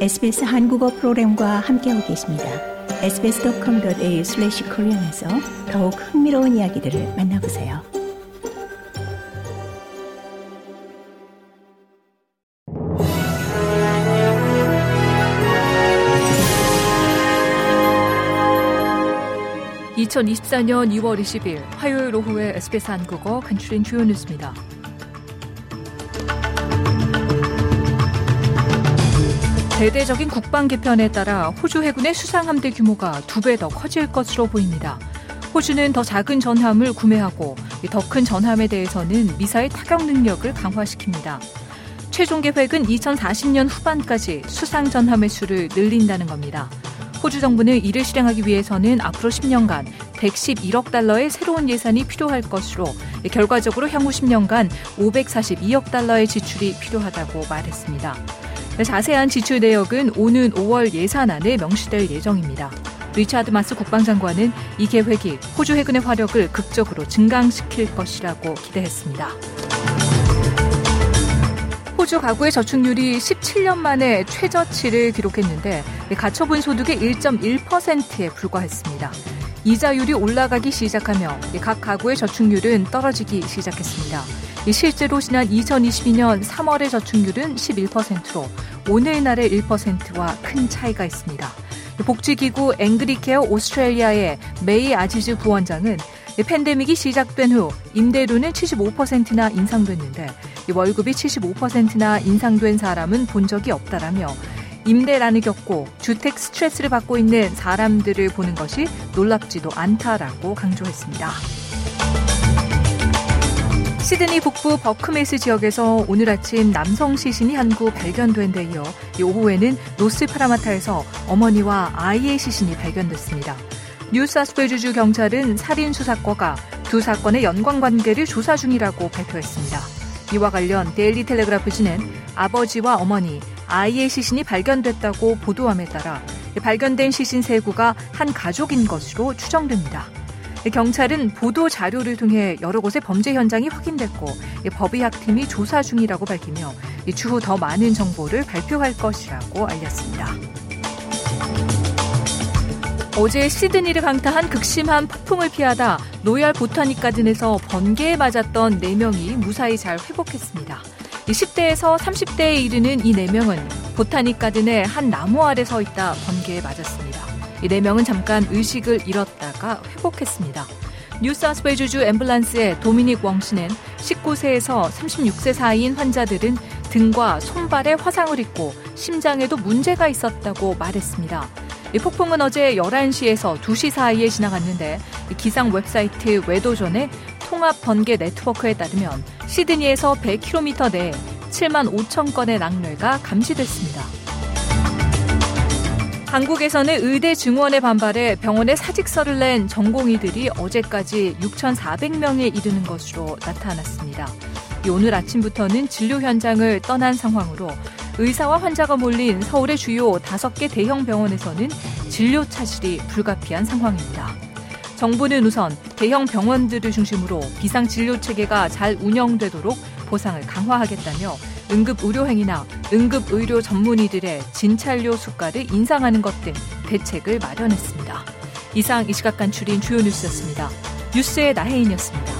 SBS 한국어 프로그램과 함께하고 계십니다. sbs.com.au/korean에서 더욱 흥미로운 이야기들을 만나보세요. (2024년 2월 20일) 화요일 오후에 SBS 한국어 간추린 주요 뉴스입니다. 대대적인 국방 개편에 따라 호주 해군의 수상함대 규모가 두 배 더 커질 것으로 보입니다. 호주는 더 작은 전함을 구매하고 더 큰 전함에 대해서는 미사일 타격 능력을 강화시킵니다. 최종 계획은 2040년 후반까지 수상 전함의 수를 늘린다는 겁니다. 호주 정부는 이를 실행하기 위해서는 앞으로 10년간 111억 달러의 새로운 예산이 필요할 것으로 결과적으로 향후 10년간 542억 달러의 지출이 필요하다고 말했습니다. 자세한 지출 내역은 오는 5월 예산안에 명시될 예정입니다. 리차드 마스 국방장관은 이 계획이 호주 해군의 화력을 극적으로 증강시킬 것이라고 기대했습니다. 호주 가구의 저축률이 17년 만에 최저치를 기록했는데 가처분 소득의 1.1%에 불과했습니다. 이자율이 올라가기 시작하며 각 가구의 저축률은 떨어지기 시작했습니다. 실제로 지난 2022년 3월의 저축률은 11%로 오늘날의 1%와 큰 차이가 있습니다. 복지기구 앵그리케어 오스트레일리아의 메이 아지즈 부원장은 팬데믹이 시작된 후 임대료는 75%나 인상됐는데 월급이 75%나 인상된 사람은 본 적이 없다라며 임대란을 겪고 주택 스트레스를 받고 있는 사람들을 보는 것이 놀랍지도 않다라고 강조했습니다. 시드니 북부 버컴힐스 지역에서 오늘 아침 남성 시신이 한 구 발견된 데 이어 오후에는 노스 파라마타에서 어머니와 아이의 시신이 발견됐습니다. 뉴사우스웨일스주 경찰은 살인 수사과가 두 사건의 연관 관계를 조사 중이라고 발표했습니다. 이와 관련 데일리 텔레그라프지는 아버지와 어머니, 아이의 시신이 발견됐다고 보도함에 따라 발견된 시신 세 구가 한 가족인 것으로 추정됩니다. 경찰은 보도 자료를 통해 여러 곳의 범죄 현장이 확인됐고 법의학팀이 조사 중이라고 밝히며 추후 더 많은 정보를 발표할 것이라고 알렸습니다. 어제 시드니를 강타한 극심한 폭풍을 피하다 로얄 보타닉 가든에서 번개에 맞았던 4명이 무사히 잘 회복했습니다. 10대에서 30대에 이르는 이 4명은 보타닉 가든의 한 나무 아래 서 있다 번개에 맞았습니다. 이 4명은 잠깐 의식을 잃었다가 회복했습니다. 뉴사스웨주주 앰뷸런스의 도미닉 웡 씨는 19세에서 36세 사이인 환자들은 등과 손발에 화상을 입고 심장에도 문제가 있었다고 말했습니다. 이 폭풍은 어제 11시에서 2시 사이에 지나갔는데 기상 웹사이트 웨도존의 통합 번개 네트워크에 따르면 시드니에서 100km 내에 7만 5천 건의 낙뢰가 감지됐습니다. 한국에서는 의대 증원에 반발해 병원에 사직서를 낸 전공의들이 어제까지 6,400명에 이르는 것으로 나타났습니다. 오늘 아침부터는 진료 현장을 떠난 상황으로 의사와 환자가 몰린 서울의 주요 5개 대형 병원에서는 진료 차실이 불가피한 상황입니다. 정부는 우선 대형 병원들을 중심으로 비상 진료 체계가 잘 운영되도록 보상을 강화하겠다며 응급 의료행위나 응급 의료 전문의들의 진찰료 수가를 인상하는 것 등 대책을 마련했습니다. 이상 이 시각 간추린 주요 뉴스였습니다. 뉴스의 나혜인이었습니다.